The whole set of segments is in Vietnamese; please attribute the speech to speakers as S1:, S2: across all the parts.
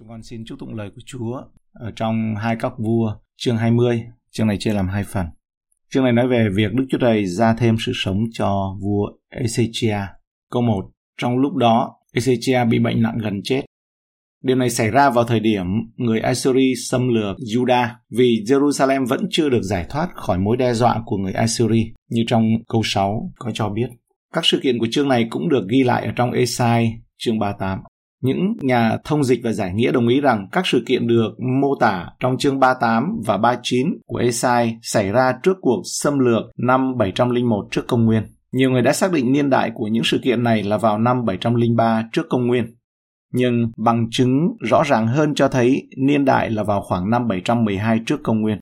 S1: Chúng con xin chúc tụng lời của Chúa ở trong hai các vua chương 20, chương này chia làm hai phần. Chương này nói về việc Đức Chúa Trời ra thêm sự sống cho vua Ezechia. Câu 1. Trong lúc đó, Ezechia bị bệnh nặng gần chết. Điều này xảy ra vào thời điểm người Assyri xâm lược Judah vì Jerusalem vẫn chưa được giải thoát khỏi mối đe dọa của người Assyri như trong câu 6 có cho biết. Các sự kiện của chương này cũng được ghi lại ở trong Esai chương 38. Những nhà thông dịch và giải nghĩa đồng ý rằng các sự kiện được mô tả trong chương 38 và 39 của Esai xảy ra trước cuộc xâm lược năm 701 trước công nguyên. Nhiều người đã xác định niên đại của những sự kiện này là vào năm 703 trước công nguyên. Nhưng bằng chứng rõ ràng hơn cho thấy niên đại là vào khoảng năm 712 trước công nguyên.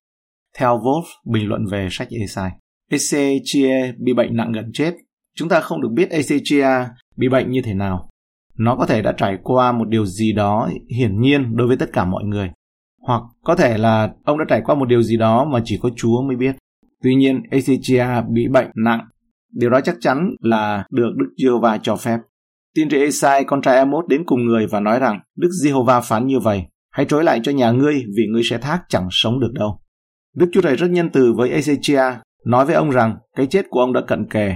S1: Theo Wolf bình luận về sách Esai, Ezechia bị bệnh nặng gần chết. Chúng ta không được biết Ezechia bị bệnh như thế nào nó có thể đã trải qua một điều gì đó hiển nhiên đối với tất cả mọi người hoặc có thể là ông đã trải qua một điều gì đó mà chỉ có Chúa mới biết. Tuy nhiên, Ezechia bị bệnh nặng. Điều đó chắc chắn là được Đức Giê-hô-va cho phép. Tiên tri Esai, con trai Amos đến cùng người và nói rằng Đức Giê-hô-va phán như vậy, hãy trối lại cho nhà ngươi vì ngươi sẽ thác chẳng sống được đâu. Đức Chúa Trời rất nhân từ với Ezechia, nói với ông rằng cái chết của ông đã cận kề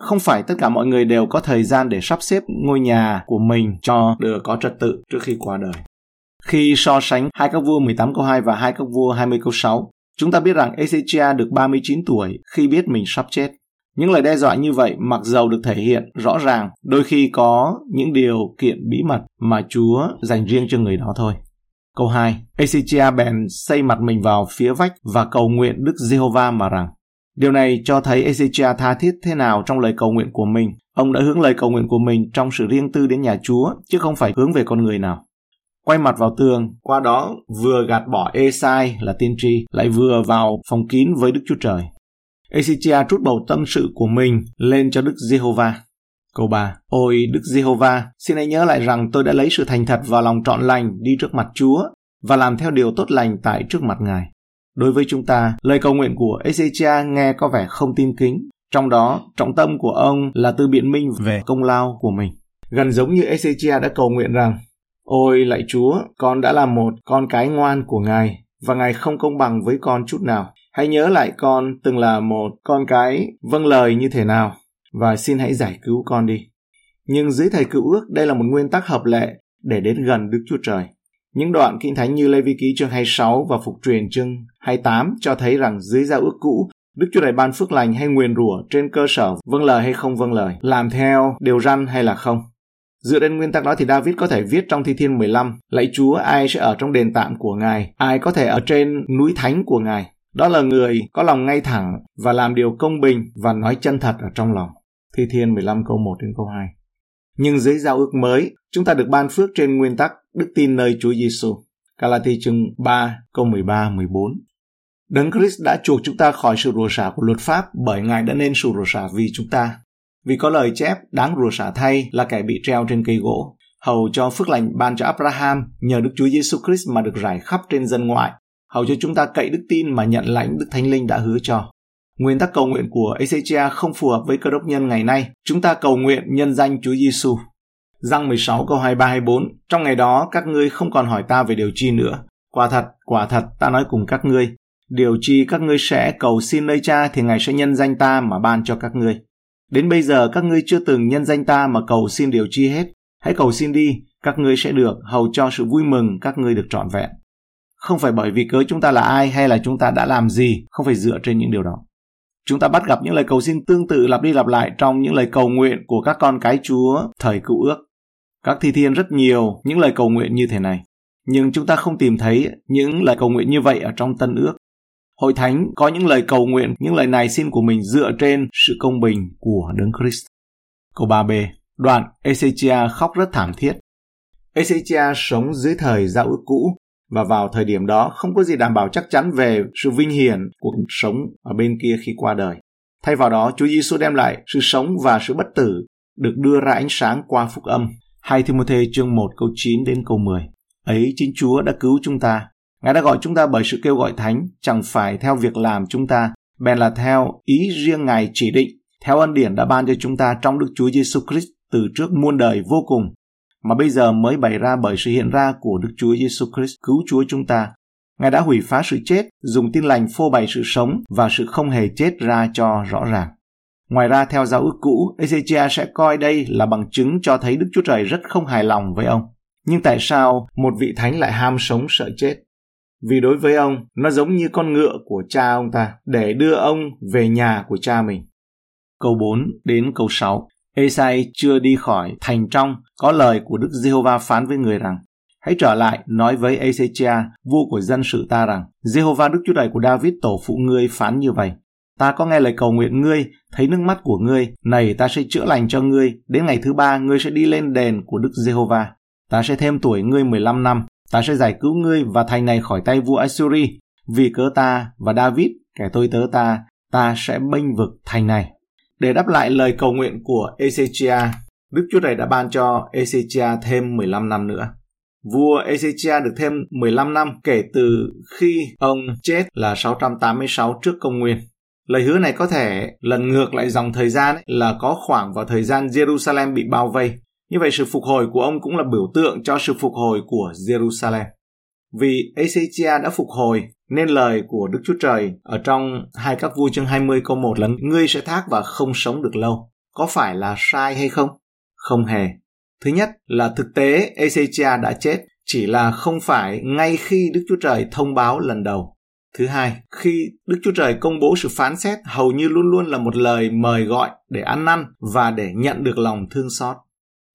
S1: không phải tất cả mọi người đều có thời gian để sắp xếp ngôi nhà của mình cho được có trật tự trước khi qua đời. Khi so sánh hai các vua 18 câu 2 và hai các vua 20 câu 6, chúng ta biết rằng Ezechia được 39 tuổi khi biết mình sắp chết. Những lời đe dọa như vậy mặc dầu được thể hiện rõ ràng, đôi khi có những điều kiện bí mật mà Chúa dành riêng cho người đó thôi. Câu 2. Ezechia bèn xây mặt mình vào phía vách và cầu nguyện Đức Giê-hô-va mà rằng Điều này cho thấy Ezechia tha thiết thế nào trong lời cầu nguyện của mình. Ông đã hướng lời cầu nguyện của mình trong sự riêng tư đến nhà Chúa, chứ không phải hướng về con người nào. Quay mặt vào tường, qua đó vừa gạt bỏ Esai là tiên tri, lại vừa vào phòng kín với Đức Chúa Trời. Ezechia trút bầu tâm sự của mình lên cho Đức Giê-hô-va. Câu 3. Ôi Đức Giê-hô-va, xin hãy nhớ lại rằng tôi đã lấy sự thành thật và lòng trọn lành đi trước mặt Chúa và làm theo điều tốt lành tại trước mặt Ngài. Đối với chúng ta, lời cầu nguyện của Ezechia nghe có vẻ không tin kính. Trong đó, trọng tâm của ông là từ biện minh về công lao của mình. Gần giống như Ezechia đã cầu nguyện rằng, Ôi lạy Chúa, con đã là một con cái ngoan của Ngài, và Ngài không công bằng với con chút nào. Hãy nhớ lại con từng là một con cái vâng lời như thế nào, và xin hãy giải cứu con đi. Nhưng dưới thầy cựu ước, đây là một nguyên tắc hợp lệ để đến gần Đức Chúa Trời. Những đoạn kinh thánh như Lê Vi Ký chương 26 và Phục truyền chương 28 cho thấy rằng dưới giao ước cũ, Đức Chúa Trời ban phước lành hay nguyền rủa trên cơ sở vâng lời hay không vâng lời, làm theo điều răn hay là không. Dựa trên nguyên tắc đó thì David có thể viết trong Thi Thiên 15, Lạy Chúa ai sẽ ở trong đền tạm của Ngài, ai có thể ở trên núi thánh của Ngài. Đó là người có lòng ngay thẳng và làm điều công bình và nói chân thật ở trong lòng. Thi Thiên 15 câu 1 đến câu 2. Nhưng dưới giao ước mới, chúng ta được ban phước trên nguyên tắc đức tin nơi Chúa Giêsu. Galati chương 3 câu 13 14. Đấng Christ đã chuộc chúng ta khỏi sự rủa xả của luật pháp bởi Ngài đã nên sự rủa xả vì chúng ta. Vì có lời chép đáng rủa xả thay là kẻ bị treo trên cây gỗ, hầu cho phước lành ban cho Abraham nhờ Đức Chúa Giêsu Christ mà được rải khắp trên dân ngoại, hầu cho chúng ta cậy đức tin mà nhận lãnh Đức Thánh Linh đã hứa cho. Nguyên tắc cầu nguyện của Ezechia không phù hợp với cơ đốc nhân ngày nay. Chúng ta cầu nguyện nhân danh Chúa Giêsu. Giăng 16 câu 23 24 Trong ngày đó các ngươi không còn hỏi ta về điều chi nữa. Quả thật, quả thật ta nói cùng các ngươi. Điều chi các ngươi sẽ cầu xin nơi cha thì Ngài sẽ nhân danh ta mà ban cho các ngươi. Đến bây giờ các ngươi chưa từng nhân danh ta mà cầu xin điều chi hết. Hãy cầu xin đi, các ngươi sẽ được, hầu cho sự vui mừng các ngươi được trọn vẹn. Không phải bởi vì cớ chúng ta là ai hay là chúng ta đã làm gì, không phải dựa trên những điều đó. Chúng ta bắt gặp những lời cầu xin tương tự lặp đi lặp lại trong những lời cầu nguyện của các con cái Chúa thời cựu ước. Các thi thiên rất nhiều những lời cầu nguyện như thế này, nhưng chúng ta không tìm thấy những lời cầu nguyện như vậy ở trong Tân ước. Hội thánh có những lời cầu nguyện, những lời này xin của mình dựa trên sự công bình của Đấng Christ. Câu 3b, đoạn Ezechia khóc rất thảm thiết. Ezechia sống dưới thời giao ước cũ và vào thời điểm đó không có gì đảm bảo chắc chắn về sự vinh hiển của cuộc sống ở bên kia khi qua đời. Thay vào đó, Chúa Giêsu đem lại sự sống và sự bất tử được đưa ra ánh sáng qua phúc âm. 2 Timothy chương 1 câu 9 đến câu 10. Ấy chính Chúa đã cứu chúng ta. Ngài đã gọi chúng ta bởi sự kêu gọi thánh, chẳng phải theo việc làm chúng ta, bèn là theo ý riêng Ngài chỉ định, theo ân điển đã ban cho chúng ta trong Đức Chúa Giêsu Christ từ trước muôn đời vô cùng. mà bây giờ mới bày ra bởi sự hiện ra của Đức Chúa Giêsu Christ cứu Chúa chúng ta. Ngài đã hủy phá sự chết, dùng tin lành phô bày sự sống và sự không hề chết ra cho rõ ràng. Ngoài ra, theo giáo ước cũ, Ezechia sẽ coi đây là bằng chứng cho thấy Đức Chúa Trời rất không hài lòng với ông. Nhưng tại sao một vị thánh lại ham sống sợ chết? Vì đối với ông, nó giống như con ngựa của cha ông ta, để đưa ông về nhà của cha mình. Câu 4 đến câu 6 Esai chưa đi khỏi thành trong, có lời của Đức Giê-hô-va phán với người rằng, Hãy trở lại nói với Ezechia, vua của dân sự ta rằng, Giê-hô-va Đức Chúa Trời của David tổ phụ ngươi phán như vậy. Ta có nghe lời cầu nguyện ngươi, thấy nước mắt của ngươi, này ta sẽ chữa lành cho ngươi, đến ngày thứ ba ngươi sẽ đi lên đền của Đức Giê-hô-va. Ta sẽ thêm tuổi ngươi 15 năm, ta sẽ giải cứu ngươi và thành này khỏi tay vua Assyri, vì cớ ta và David, kẻ tôi tớ ta, ta sẽ bênh vực thành này. Để đáp lại lời cầu nguyện của Ezechia, Đức Chúa Trời đã ban cho Ezechia thêm 15 năm nữa. Vua Ezechia được thêm 15 năm kể từ khi ông chết là 686 trước công nguyên. Lời hứa này có thể lần ngược lại dòng thời gian ấy, là có khoảng vào thời gian Jerusalem bị bao vây. Như vậy sự phục hồi của ông cũng là biểu tượng cho sự phục hồi của Jerusalem. Vì Ezechia đã phục hồi nên lời của Đức Chúa Trời ở trong hai các vua chương 20 câu 1 là ngươi sẽ thác và không sống được lâu. Có phải là sai hay không? Không hề. Thứ nhất là thực tế Ezechia đã chết chỉ là không phải ngay khi Đức Chúa Trời thông báo lần đầu. Thứ hai, khi Đức Chúa Trời công bố sự phán xét hầu như luôn luôn là một lời mời gọi để ăn năn và để nhận được lòng thương xót.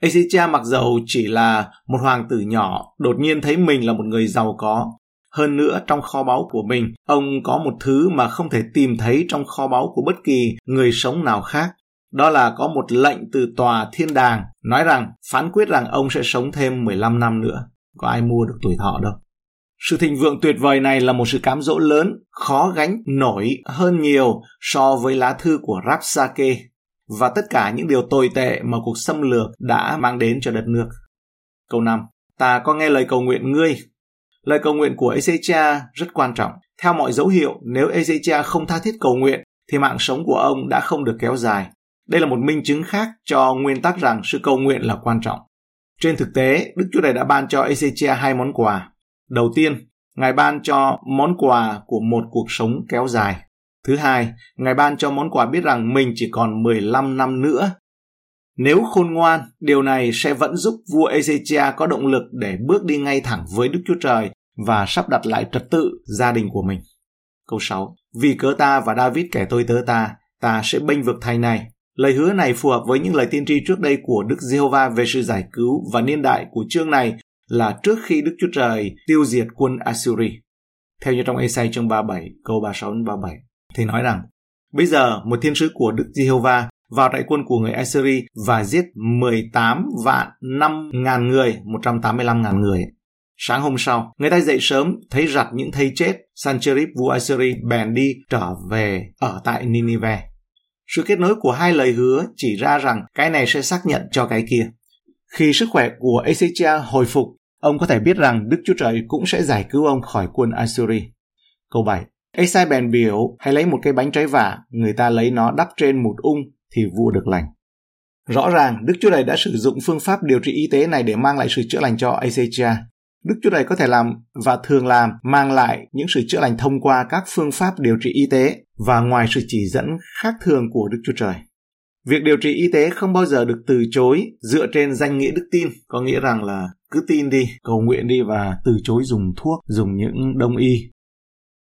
S1: Ezechia mặc dầu chỉ là một hoàng tử nhỏ, đột nhiên thấy mình là một người giàu có. Hơn nữa, trong kho báu của mình, ông có một thứ mà không thể tìm thấy trong kho báu của bất kỳ người sống nào khác. Đó là có một lệnh từ tòa thiên đàng nói rằng phán quyết rằng ông sẽ sống thêm 15 năm nữa. Có ai mua được tuổi thọ đâu. Sự thịnh vượng tuyệt vời này là một sự cám dỗ lớn, khó gánh nổi hơn nhiều so với lá thư của Rapsake và tất cả những điều tồi tệ mà cuộc xâm lược đã mang đến cho đất nước. Câu 5. Ta có nghe lời cầu nguyện ngươi. Lời cầu nguyện của Ezechia rất quan trọng. Theo mọi dấu hiệu, nếu Ezechia không tha thiết cầu nguyện, thì mạng sống của ông đã không được kéo dài. Đây là một minh chứng khác cho nguyên tắc rằng sự cầu nguyện là quan trọng. Trên thực tế, Đức Chúa Trời đã ban cho Ezechia hai món quà. Đầu tiên, Ngài ban cho món quà của một cuộc sống kéo dài. Thứ hai, Ngài ban cho món quà biết rằng mình chỉ còn 15 năm nữa. Nếu khôn ngoan, điều này sẽ vẫn giúp vua Ezechia có động lực để bước đi ngay thẳng với Đức Chúa Trời và sắp đặt lại trật tự gia đình của mình. Câu 6. Vì cớ ta và David kẻ tôi tớ ta, ta sẽ bênh vực thành này. Lời hứa này phù hợp với những lời tiên tri trước đây của Đức Giê-hô-va về sự giải cứu và niên đại của chương này là trước khi Đức Chúa Trời tiêu diệt quân Assyri. Theo như trong Esai chương 37, câu 36 đến 37 thì nói rằng Bây giờ một thiên sứ của Đức Giê-hô-va vào đại quân của người Assyri và giết 18 vạn 5 ngàn người, 185 ngàn người. Sáng hôm sau, người ta dậy sớm thấy rặt những thây chết, Sancherib vua Assyri bèn đi trở về ở tại Ninive. Sự kết nối của hai lời hứa chỉ ra rằng cái này sẽ xác nhận cho cái kia. Khi sức khỏe của Ezechia hồi phục, ông có thể biết rằng Đức Chúa Trời cũng sẽ giải cứu ông khỏi quân Assyri. Câu 7. Esai bèn biểu hãy lấy một cái bánh trái vả, người ta lấy nó đắp trên một ung thì vua được lành. Rõ ràng Đức Chúa Trời đã sử dụng phương pháp điều trị y tế này để mang lại sự chữa lành cho Ezechia. Đức Chúa Trời có thể làm và thường làm mang lại những sự chữa lành thông qua các phương pháp điều trị y tế và ngoài sự chỉ dẫn khác thường của Đức Chúa Trời. Việc điều trị y tế không bao giờ được từ chối dựa trên danh nghĩa đức tin, có nghĩa rằng là cứ tin đi, cầu nguyện đi và từ chối dùng thuốc, dùng những đông y.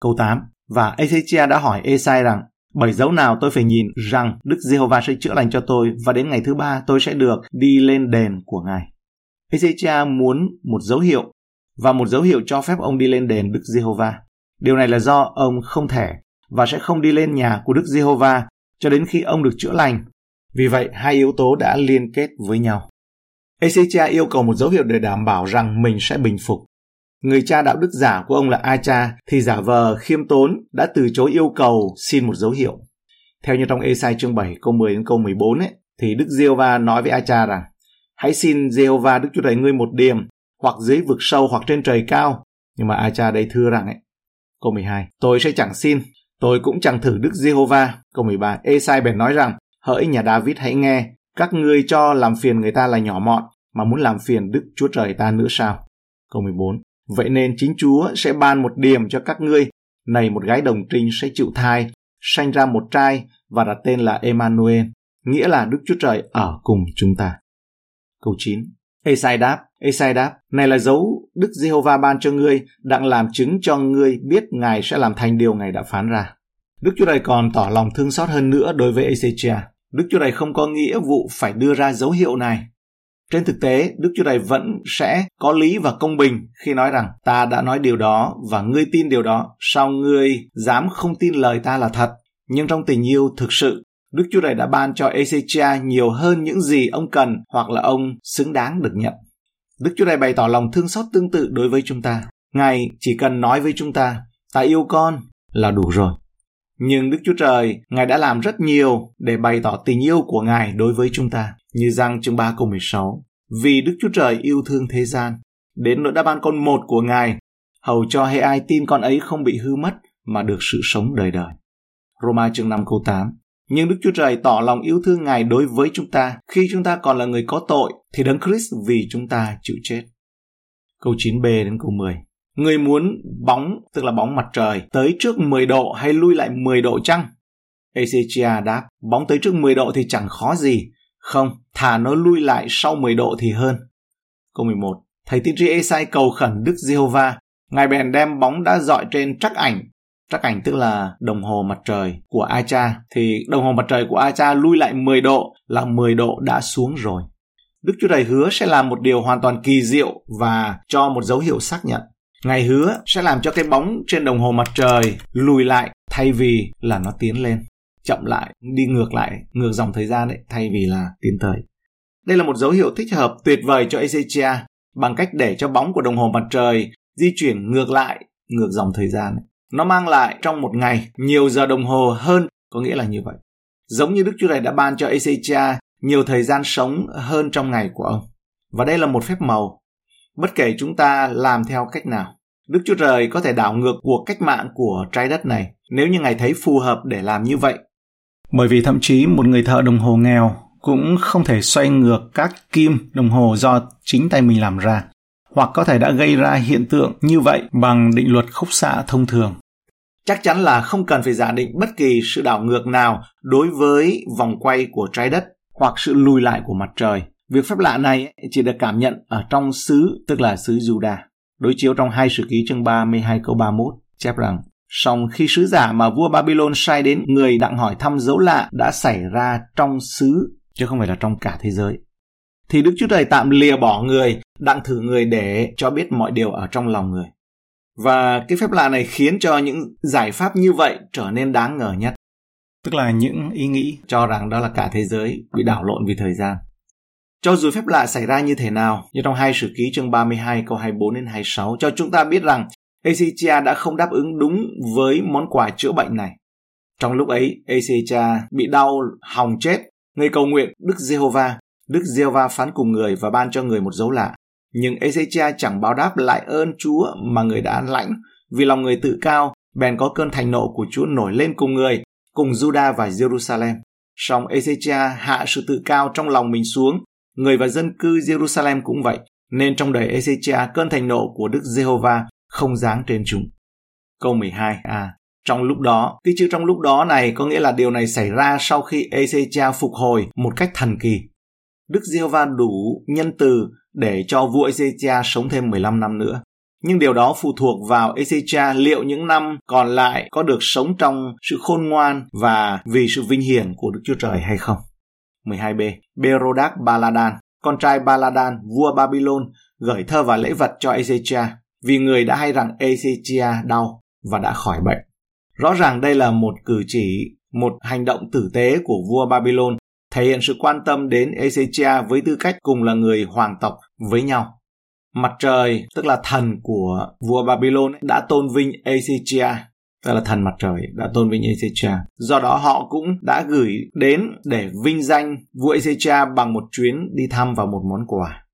S1: Câu 8. Và Ezechia đã hỏi Esai rằng, bởi dấu nào tôi phải nhìn rằng Đức Giê-hô-va sẽ chữa lành cho tôi và đến ngày thứ ba tôi sẽ được đi lên đền của Ngài. Ezechia muốn một dấu hiệu và một dấu hiệu cho phép ông đi lên đền Đức Giê-hô-va. Điều này là do ông không thể và sẽ không đi lên nhà của Đức Giê-hô-va cho đến khi ông được chữa lành. Vì vậy, hai yếu tố đã liên kết với nhau. Ezechia yêu cầu một dấu hiệu để đảm bảo rằng mình sẽ bình phục. Người cha đạo đức giả của ông là Acha thì giả vờ khiêm tốn đã từ chối yêu cầu xin một dấu hiệu. Theo như trong Esai chương 7 câu 10 đến câu 14 ấy, thì Đức Giê-hô-va nói với Acha rằng Hãy xin Giê-hô-va Đức Chúa Trời ngươi một điểm hoặc dưới vực sâu hoặc trên trời cao. Nhưng mà Acha đây thưa rằng ấy, câu 12 Tôi sẽ chẳng xin, tôi cũng chẳng thử Đức Giê-hô-va. Câu 13 Esai bèn nói rằng Hỡi nhà David hãy nghe, các ngươi cho làm phiền người ta là nhỏ mọn, mà muốn làm phiền Đức Chúa Trời ta nữa sao? Câu 14. Vậy nên chính Chúa sẽ ban một điểm cho các ngươi, này một gái đồng trinh sẽ chịu thai, sanh ra một trai và đặt tên là Emmanuel, nghĩa là Đức Chúa Trời ở cùng chúng ta. Câu 9. Esai đáp, Esai đáp, này là dấu Đức Giê-hô-va ban cho ngươi, đặng làm chứng cho ngươi biết Ngài sẽ làm thành điều Ngài đã phán ra. Đức Chúa Trời còn tỏ lòng thương xót hơn nữa đối với Ezechia. Đức Chúa Trời không có nghĩa vụ phải đưa ra dấu hiệu này. Trên thực tế, Đức Chúa Trời vẫn sẽ có lý và công bình khi nói rằng ta đã nói điều đó và ngươi tin điều đó, sao ngươi dám không tin lời ta là thật? Nhưng trong tình yêu thực sự, Đức Chúa Trời đã ban cho Ezechia nhiều hơn những gì ông cần hoặc là ông xứng đáng được nhận. Đức Chúa Trời bày tỏ lòng thương xót tương tự đối với chúng ta. Ngài chỉ cần nói với chúng ta, ta yêu con là đủ rồi. Nhưng Đức Chúa Trời, Ngài đã làm rất nhiều để bày tỏ tình yêu của Ngài đối với chúng ta, như răng chương 3 câu 16. Vì Đức Chúa Trời yêu thương thế gian, đến nỗi đã ban con một của Ngài, hầu cho hay ai tin con ấy không bị hư mất mà được sự sống đời đời. Roma chương 5 câu 8 nhưng Đức Chúa Trời tỏ lòng yêu thương Ngài đối với chúng ta khi chúng ta còn là người có tội thì Đấng Christ vì chúng ta chịu chết. Câu 9b đến câu 10 Người muốn bóng, tức là bóng mặt trời, tới trước 10 độ hay lui lại 10 độ chăng? Ezechia đáp, bóng tới trước 10 độ thì chẳng khó gì. Không, thà nó lui lại sau 10 độ thì hơn. Câu 11. Thầy tiên tri Esai cầu khẩn Đức Giê-hô-va. Ngài bèn đem bóng đã dọi trên trắc ảnh. Trắc ảnh tức là đồng hồ mặt trời của Acha. Thì đồng hồ mặt trời của Acha lui lại 10 độ là 10 độ đã xuống rồi. Đức Chúa Trời hứa sẽ làm một điều hoàn toàn kỳ diệu và cho một dấu hiệu xác nhận. Ngài hứa sẽ làm cho cái bóng trên đồng hồ mặt trời lùi lại thay vì là nó tiến lên, chậm lại, đi ngược lại, ngược dòng thời gian ấy, thay vì là tiến tới. Đây là một dấu hiệu thích hợp tuyệt vời cho Ezechia bằng cách để cho bóng của đồng hồ mặt trời di chuyển ngược lại, ngược dòng thời gian. Ấy. Nó mang lại trong một ngày nhiều giờ đồng hồ hơn, có nghĩa là như vậy. Giống như Đức Chúa Trời đã ban cho Ezechia nhiều thời gian sống hơn trong ngày của ông. Và đây là một phép màu Bất kể chúng ta làm theo cách nào, Đức Chúa Trời có thể đảo ngược cuộc cách mạng của trái đất này nếu như Ngài thấy phù hợp để làm như vậy. Bởi vì thậm chí một người thợ đồng hồ nghèo cũng không thể xoay ngược các kim đồng hồ do chính tay mình làm ra, hoặc có thể đã gây ra hiện tượng như vậy bằng định luật khúc xạ thông thường. Chắc chắn là không cần phải giả định bất kỳ sự đảo ngược nào đối với vòng quay của trái đất hoặc sự lùi lại của mặt trời Việc phép lạ này chỉ được cảm nhận ở trong xứ, tức là xứ Juda. Đối chiếu trong hai sử ký chương 32 câu 31 chép rằng Song khi sứ giả mà vua Babylon sai đến người đặng hỏi thăm dấu lạ đã xảy ra trong xứ, chứ không phải là trong cả thế giới. Thì Đức Chúa Trời tạm lìa bỏ người, đặng thử người để cho biết mọi điều ở trong lòng người. Và cái phép lạ này khiến cho những giải pháp như vậy trở nên đáng ngờ nhất. Tức là những ý nghĩ cho rằng đó là cả thế giới bị đảo lộn vì thời gian. Cho dù phép lạ xảy ra như thế nào, như trong hai sử ký chương 32 câu 24 đến 26 cho chúng ta biết rằng Ezechia đã không đáp ứng đúng với món quà chữa bệnh này. Trong lúc ấy, Ezechia bị đau hòng chết, người cầu nguyện Đức Giê-hô-va. Đức Giê-hô-va phán cùng người và ban cho người một dấu lạ. Nhưng Ezechia chẳng báo đáp lại ơn Chúa mà người đã lãnh, vì lòng người tự cao, bèn có cơn thành nộ của Chúa nổi lên cùng người, cùng Juda và Jerusalem. Song Ezechia hạ sự tự cao trong lòng mình xuống Người và dân cư Jerusalem cũng vậy, nên trong đời Ezechia cơn thành nộ của Đức Giê-hô-va không giáng trên chúng. Câu 12a à, Trong lúc đó, cái chữ trong lúc đó này có nghĩa là điều này xảy ra sau khi Ezechia phục hồi một cách thần kỳ. Đức Giê-hô-va đủ nhân từ để cho vua Ezechia sống thêm 15 năm nữa. Nhưng điều đó phụ thuộc vào Ezechia liệu những năm còn lại có được sống trong sự khôn ngoan và vì sự vinh hiển của Đức Chúa Trời hay không. 12b. Berodak Baladan, con trai Baladan, vua Babylon, gửi thơ và lễ vật cho Ezechia vì người đã hay rằng Ezechia đau và đã khỏi bệnh. Rõ ràng đây là một cử chỉ, một hành động tử tế của vua Babylon thể hiện sự quan tâm đến Ezechia với tư cách cùng là người hoàng tộc với nhau. Mặt trời, tức là thần của vua Babylon, đã tôn vinh Ezechia tức là thần mặt trời đã tôn vinh Ezechia. Do đó họ cũng đã gửi đến để vinh danh vua Ezechia bằng một chuyến đi thăm và một món quà.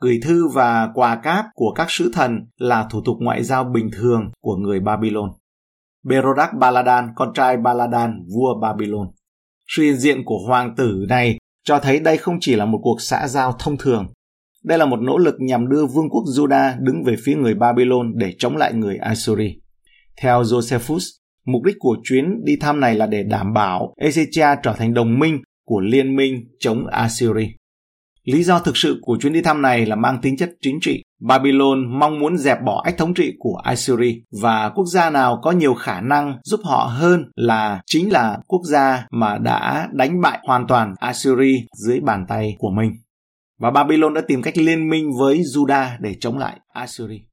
S1: Gửi thư và quà cáp của các sứ thần là thủ tục ngoại giao bình thường của người Babylon. Berodach Baladan, con trai Baladan, vua Babylon. Sự hiện diện của hoàng tử này cho thấy đây không chỉ là một cuộc xã giao thông thường, Đây là một nỗ lực nhằm đưa vương quốc Juda đứng về phía người Babylon để chống lại người Assyri. Theo Josephus, mục đích của chuyến đi thăm này là để đảm bảo Ezechia trở thành đồng minh của liên minh chống Assyri. Lý do thực sự của chuyến đi thăm này là mang tính chất chính trị. Babylon mong muốn dẹp bỏ ách thống trị của Assyri và quốc gia nào có nhiều khả năng giúp họ hơn là chính là quốc gia mà đã đánh bại hoàn toàn Assyri dưới bàn tay của mình. Và Babylon đã tìm cách liên minh với Judah để chống lại Assyri.